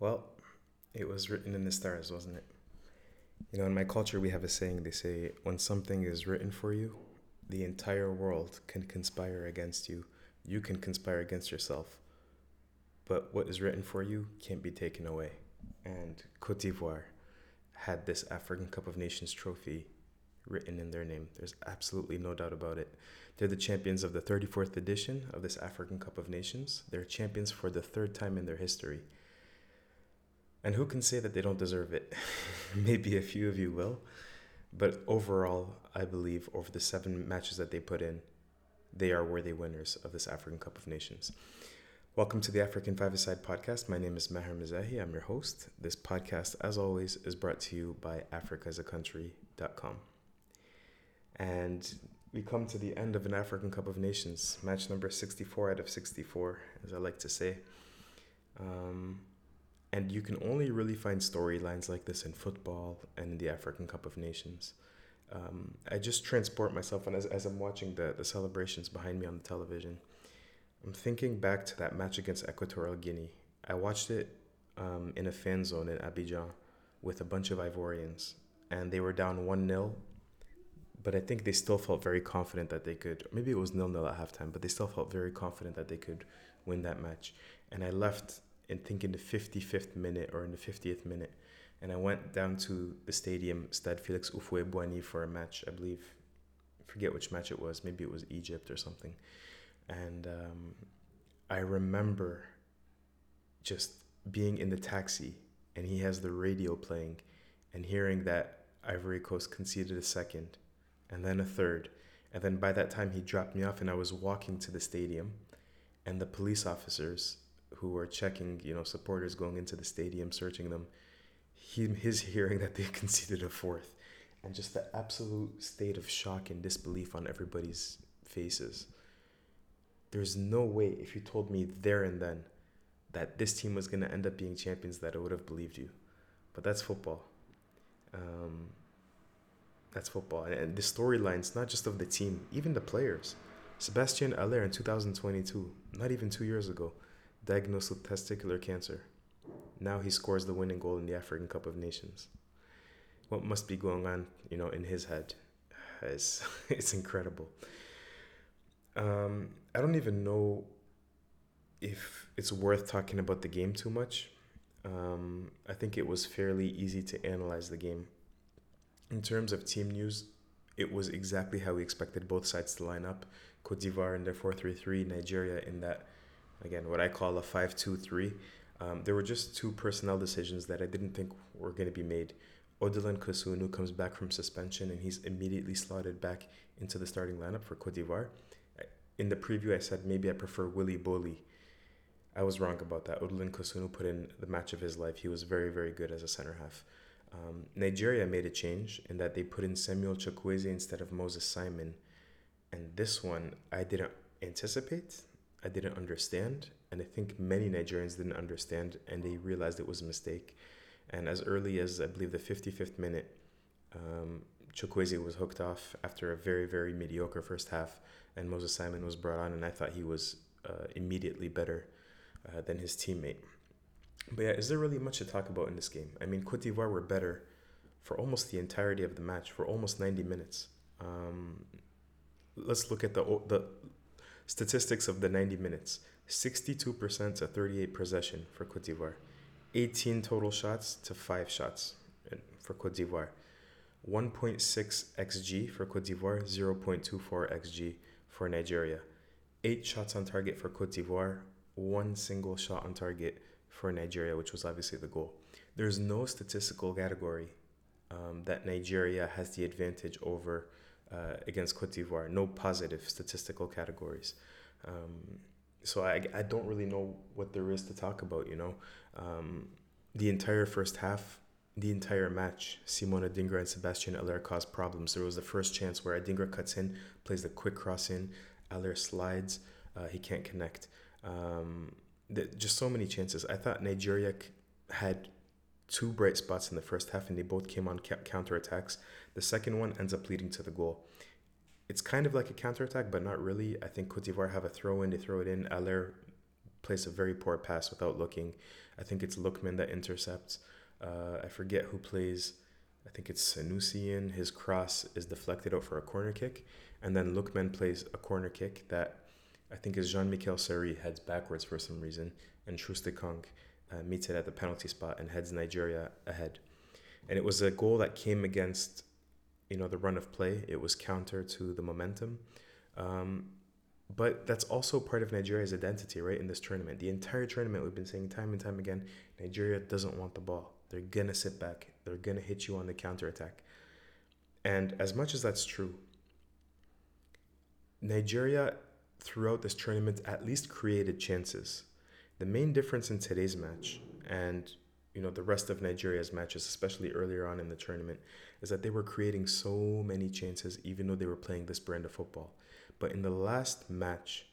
Well, it was written in the stars, wasn't it? You know, in my culture, we have a saying. They say, when something is written for you, the entire world can conspire against you. You can conspire against yourself. But what is written for you can't be taken away. And Cote d'Ivoire had this African Cup of Nations trophy written in their name. There's absolutely no doubt about it. They're the champions of the 34th edition of this African Cup of Nations. They're champions for the third time in their history. And who can say that they don't deserve it? Maybe a few of you will. But overall, I believe over the seven matches that they put in, they are worthy winners of this African Cup of Nations. Welcome to the African Five Aside podcast. My name is Maher Mezahi. I'm your host. This podcast, as always, is brought to you by africasacountry.com. And we come to the end of an African Cup of Nations, match number 64 out of 64, as I like to say. Um, and you can only really find storylines like this in football and in the African Cup of Nations. Um, I just transport myself, and as, as I'm watching the, the celebrations behind me on the television, I'm thinking back to that match against Equatorial Guinea. I watched it um, in a fan zone in Abidjan with a bunch of Ivorians, and they were down 1 0. But I think they still felt very confident that they could. Maybe it was nil nil at halftime, but they still felt very confident that they could win that match. And I left and think in the 55th minute or in the 50th minute. And I went down to the stadium, Stade Felix Houphouët-Boigny, for a match. I believe, I forget which match it was. Maybe it was Egypt or something. And um, I remember just being in the taxi and he has the radio playing and hearing that Ivory Coast conceded a second and then a third. And then by that time, he dropped me off and I was walking to the stadium and the police officers who were checking, you know, supporters going into the stadium, searching them, he, his hearing that they conceded a fourth, and just the absolute state of shock and disbelief on everybody's faces. There's no way, if you told me there and then that this team was going to end up being champions, that I would have believed you. But that's football. Um, that's football. And the storylines, not just of the team, even the players. Sebastian Haller in 2022, not even two years ago, diagnosed with testicular cancer. Now he scores the winning goal in the African Cup of Nations. What must be going on, you know, in his head? It's, it's incredible. Um, I don't even know if it's worth talking about the game too much. Um, I think it was fairly easy to analyze the game. In terms of team news, it was exactly how we expected both sides to line up. Cote d'Ivoire in their 4 3 3, Nigeria in that again, what I call a 5 2 3. Um, there were just two personnel decisions that I didn't think were going to be made. Odilon Kossounou comes back from suspension and he's immediately slotted back into the starting lineup for Cote d'Ivoire. In the preview, I said maybe I prefer Willy Boly. I was wrong about that. Odilon Kossounou put in the match of his life. He was very, very good as a center half. Um, Nigeria made a change in that they put in Samuel Chukwueze instead of Moses Simon. And this one I didn't anticipate. I didn't understand, and I think many Nigerians didn't understand, and they realized it was a mistake. And as early as I believe the 55th minute, um, Chukwueze was hooked off after a very very mediocre first half, and Moses Simon was brought on, and I thought he was uh, immediately better uh, than his teammate. But yeah, is there really much to talk about in this game? I mean, Cote d'Ivoire were better for almost the entirety of the match, for almost 90 minutes. Um, let's look at the the Statistics of the 90 minutes. 62% to 38 possession for Cote d'Ivoire, 18 total shots to 5 shots for Cote d'Ivoire, 1.6 xg for Cote d'Ivoire, 0.24 xg for Nigeria, 8 shots on target for Cote d'Ivoire, 1 single shot on target for Nigeria, which was obviously the goal. There's no statistical category um, that Nigeria has the advantage over uh, against Cote d'Ivoire. No positive statistical categories. Um, so I, I don't really know what there is to talk about, you know. Um, the entire first half, the entire match, Simon Adingra and Sebastian Haller caused problems. There was the first chance where Adingra cuts in, plays the quick cross in, Haller slides, uh, he can't connect. Um, the, just so many chances. I thought Nigeria had two bright spots in the first half, and they both came on ca- counter attacks. The second one ends up leading to the goal. It's kind of like a counter attack, but not really. I think Cote d'Ivoire have a throw in, they throw it in. Haller plays a very poor pass without looking. I think it's Lookman that intercepts. Uh, I forget who plays. I think it's Sanusian. His cross is deflected out for a corner kick. And then Lookman plays a corner kick that I think is Jean Michel Seri heads backwards for some reason. And Troost-Ekong uh, meets it at the penalty spot and heads Nigeria ahead. And it was a goal that came against, you know, the run of play. It was counter to the momentum. Um, but that's also part of Nigeria's identity, right? In this tournament, the entire tournament, we've been saying time and time again, Nigeria doesn't want the ball. They're gonna sit back. They're gonna hit you on the counter attack. And as much as that's true, Nigeria throughout this tournament at least created chances. The main difference in today's match and you know the rest of Nigeria's matches, especially earlier on in the tournament, is that they were creating so many chances, even though they were playing this brand of football. But in the last match,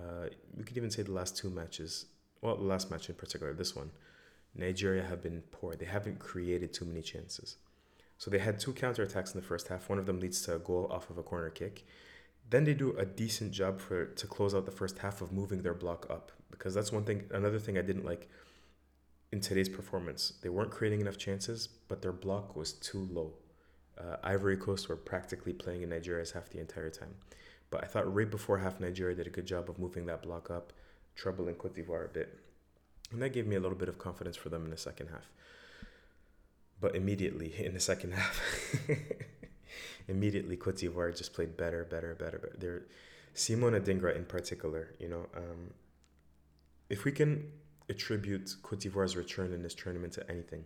uh, we could even say the last two matches, well, the last match in particular, this one, Nigeria have been poor. They haven't created too many chances. So they had two counterattacks in the first half. One of them leads to a goal off of a corner kick. Then they do a decent job for to close out the first half of moving their block up because that's one thing. Another thing I didn't like in today's performance. They weren't creating enough chances, but their block was too low. Uh, Ivory Coast were practically playing in Nigeria's half the entire time. But I thought right before half, Nigeria did a good job of moving that block up, troubling Cote d'Ivoire a bit. And that gave me a little bit of confidence for them in the second half. But immediately in the second half, immediately Cote d'Ivoire just played better, better, better. better. They're, Simon Adingra in particular, you know, um, if we can attribute Cote d'Ivoire's return in this tournament to anything,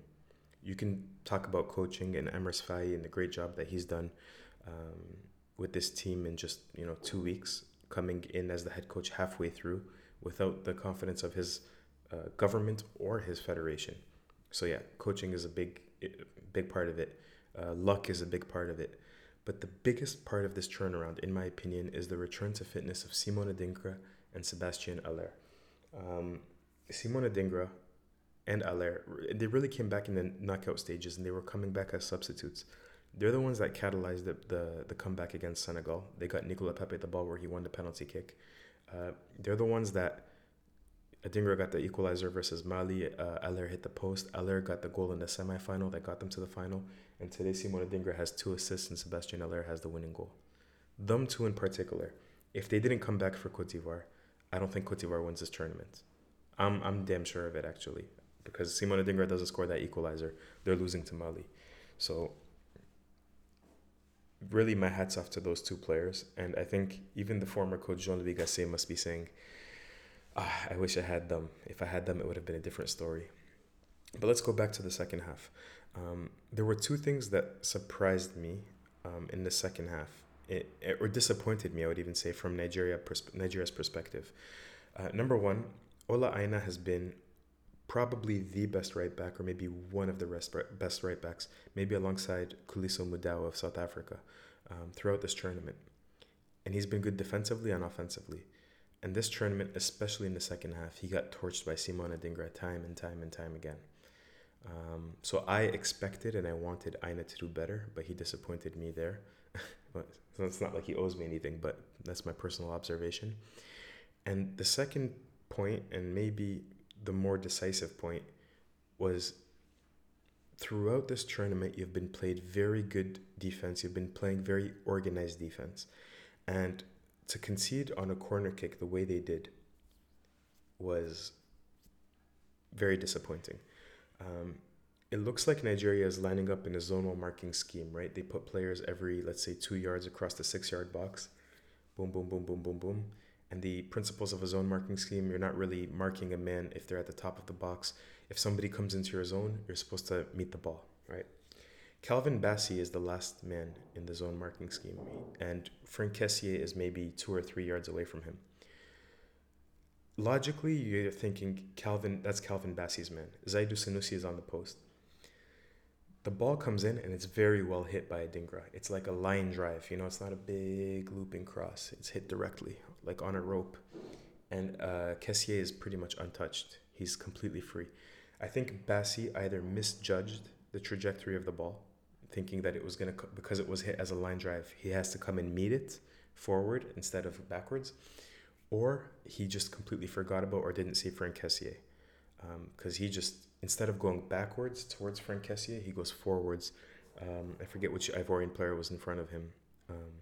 you can talk about coaching and Emerse Faé and the great job that he's done um, with this team in just you know two weeks, coming in as the head coach halfway through without the confidence of his uh, government or his federation. So yeah, coaching is a big big part of it. Uh, luck is a big part of it. But the biggest part of this turnaround, in my opinion, is the return to fitness of Simon Adingra and Sebastian Haller. Um, Simon Adingra and Haller, they really came back in the knockout stages and they were coming back as substitutes. They're the ones that catalyzed the, the, the comeback against Senegal. They got Nicolas Pepe the ball where he won the penalty kick. Uh, they're the ones that Adingra got the equalizer versus Mali. Uh, Haller hit the post. Haller got the goal in the semifinal that got them to the final. And today, Simon Adingra has two assists and Sebastian Haller has the winning goal. Them two in particular, if they didn't come back for Cote d'Ivoire, I don't think Cote d'Ivoire wins this tournament. I'm, I'm damn sure of it, actually. Because Simon Adingra doesn't score that equalizer, they're losing to Mali. So, really, my hat's off to those two players. And I think even the former coach Jean Louis Gasset must be saying, ah, I wish I had them. If I had them, it would have been a different story. But let's go back to the second half. Um, there were two things that surprised me um, in the second half, it, it, or disappointed me, I would even say, from Nigeria Nigeria's perspective. Uh, number one, Ola Aina has been probably the best right back, or maybe one of the rest, best right backs, maybe alongside Khuliso Mudau of South Africa, um, throughout this tournament. And he's been good defensively and offensively. And this tournament, especially in the second half, he got torched by Simon Adingra time and time and time again. Um, so I expected and I wanted Aina to do better, but he disappointed me there. so it's not like he owes me anything, but that's my personal observation. And the second point, and maybe the more decisive point, was throughout this tournament, you've been played very good defense. You've been playing very organized defense. And to concede on a corner kick the way they did was very disappointing. Um, it looks like Nigeria is lining up in a zonal marking scheme, right? They put players every, let's say, two yards across the six yard box. Boom, boom, boom, boom, boom, boom. And the principles of a zone marking scheme, you're not really marking a man if they're at the top of the box. If somebody comes into your zone, you're supposed to meet the ball, right? Calvin Bassey is the last man in the zone marking scheme, and Franck Kessié is maybe two or three yards away from him. Logically, you're thinking Calvin, that's Calvin Bassey's man. Zaidu Sanusi is on the post. The ball comes in and it's very well hit by Adingra. It's like a line drive, you know, it's not a big looping cross. It's hit directly, like on a rope. And uh, Kessié is pretty much untouched. He's completely free. I think Bassey either misjudged the trajectory of the ball thinking that it was going to, because it was hit as a line drive, he has to come and meet it forward instead of backwards. or he just completely forgot about or didn't see Franck Kessié. Because um, he just, instead of going backwards towards Franck Kessié, he goes forwards. Um, I forget which Ivorian player was in front of him. Um,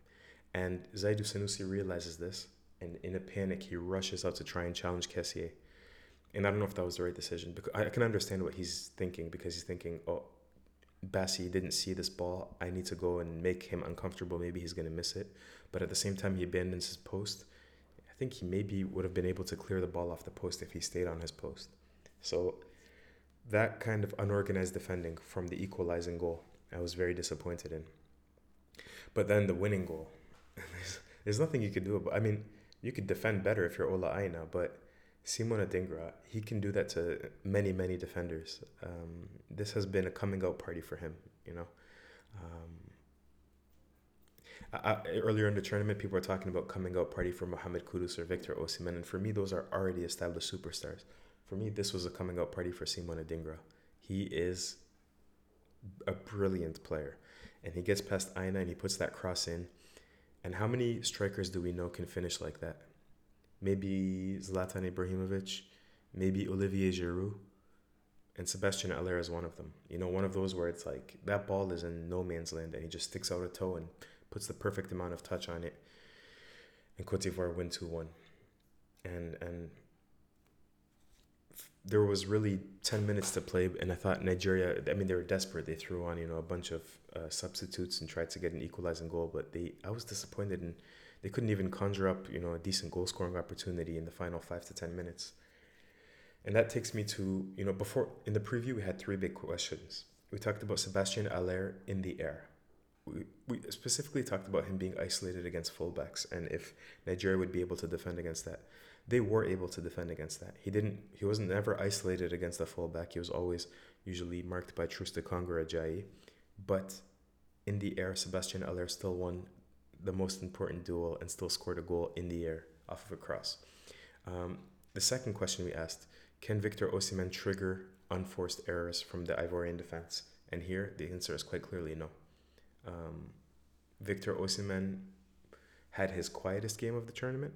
and Zaidu Sanusi realizes this, and in a panic, he rushes out to try and challenge Kessié. And I don't know if that was the right decision. Because I can understand what he's thinking because he's thinking, oh, Bassey didn't see this ball. I need to go and make him uncomfortable. Maybe he's going to miss it. But at the same time, he abandons his post. I think he maybe would have been able to clear the ball off the post if he stayed on his post. So that kind of unorganized defending from the equalizing goal, I was very disappointed in. But then the winning goal, there's, there's nothing you could do about. I mean, you could defend better if you're Ola Aina, but Simon Adingra, he can do that to many, many defenders. Um, this has been a coming out party for him, you know. Um, I, earlier in the tournament, people were talking about coming out party for Mohamed Kudus or Victor Osimhen, and for me, those are already established superstars. For me, this was a coming out party for Simon Adingra. He is a brilliant player, and he gets past Aina and he puts that cross in. And how many strikers do we know can finish like that? Maybe Zlatan Ibrahimovic, maybe Olivier Giroud, and Sebastian Haller is one of them. You know, one of those where it's like that ball is in no man's land and he just sticks out a toe and puts the perfect amount of touch on it. And Cote d'Ivoire win 2 1. And, and there was really 10 minutes to play and i thought nigeria i mean they were desperate they threw on you know a bunch of uh, substitutes and tried to get an equalizing goal but they i was disappointed in they couldn't even conjure up, you know, a decent goal scoring opportunity in the final five to ten minutes. And that takes me to, you know, before in the preview we had three big questions. We talked about Sebastian Haller in the air. We, we specifically talked about him being isolated against fullbacks and if Nigeria would be able to defend against that. They were able to defend against that. He didn't he wasn't never isolated against the fullback. He was always usually marked by Troost-Ekong or Ajayi. But in the air, Sebastian Haller still won the most important duel and still scored a goal in the air off of a cross. Um, the second question we asked Can Victor Osimhen trigger unforced errors from the Ivorian defense? And here the answer is quite clearly no. Um, Victor Osimhen had his quietest game of the tournament.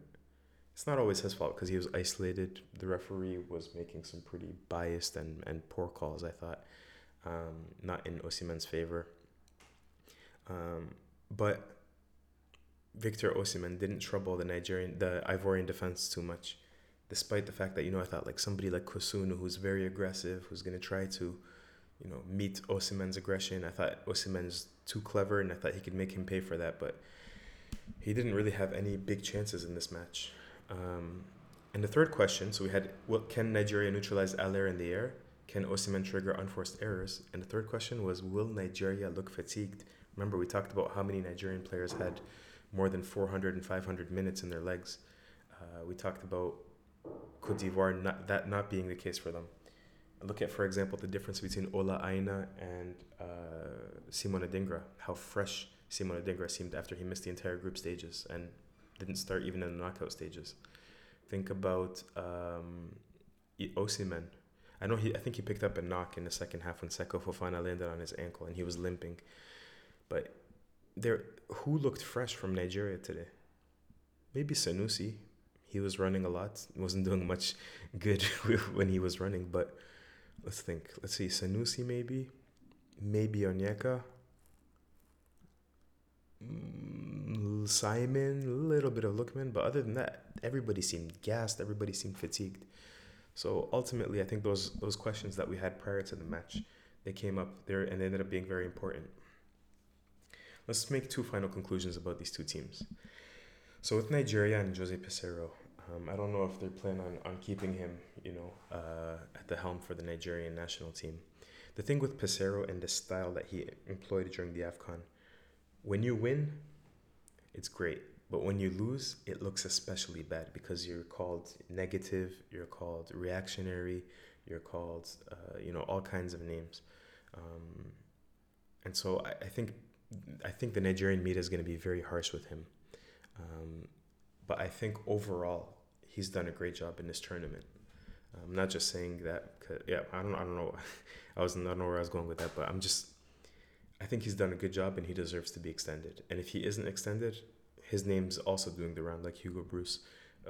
It's not always his fault because he was isolated. The referee was making some pretty biased and, and poor calls, I thought, um, not in Osimhen's favor. Um, but Victor Osimhen didn't trouble the Nigerian, the Ivorian defense too much, despite the fact that you know I thought like somebody like Kossounou, who's very aggressive, who's gonna try to, you know, meet Osimhen's aggression. I thought Osimhen's too clever, and I thought he could make him pay for that, but he didn't really have any big chances in this match. Um, and the third question, so we had, what can Nigeria neutralize Haller in the air? Can Osimhen trigger unforced errors? And the third question was, will Nigeria look fatigued? Remember, we talked about how many Nigerian players had more than 400 and 500 minutes in their legs. Uh, we talked about Cote d'Ivoire not, that not being the case for them. Look at, for example, the difference between Ola Aina and uh, Simon Adingra. How fresh Simon Adingra seemed after he missed the entire group stages and didn't start even in the knockout stages. Think about um, Osimhen. I know he. I think he picked up a knock in the second half when Seko Fofana landed on his ankle and he was limping, but there who looked fresh from Nigeria today? Maybe Sanusi. He was running a lot. wasn't doing much good when he was running, but let's think. Let's see. Sanusi maybe. Maybe Onyeka. Mm, Simon, a little bit of Lookman, but other than that, everybody seemed gassed. Everybody seemed fatigued. So ultimately, I think those those questions that we had prior to the match, they came up there and they ended up being very important. Let's make two final conclusions about these two teams. So with Nigeria and Jose Peseiro, um, I don't know if they plan on, on keeping him, you know, uh, at the helm for the Nigerian national team. The thing with Peseiro and the style that he employed during the AFCON, when you win, it's great. But when you lose, it looks especially bad because you're called negative, you're called reactionary, you're called, uh, you know, all kinds of names. Um, and so I, I think I think the Nigerian media is going to be very harsh with him. Um, but I think overall, he's done a great job in this tournament. I'm not just saying that. Cause, yeah, I don't. I don't know. I was. I don't know where I was going with that, but I'm just. I think he's done a good job, and he deserves to be extended. And if he isn't extended, his name's also doing the round, like Hugo Broos.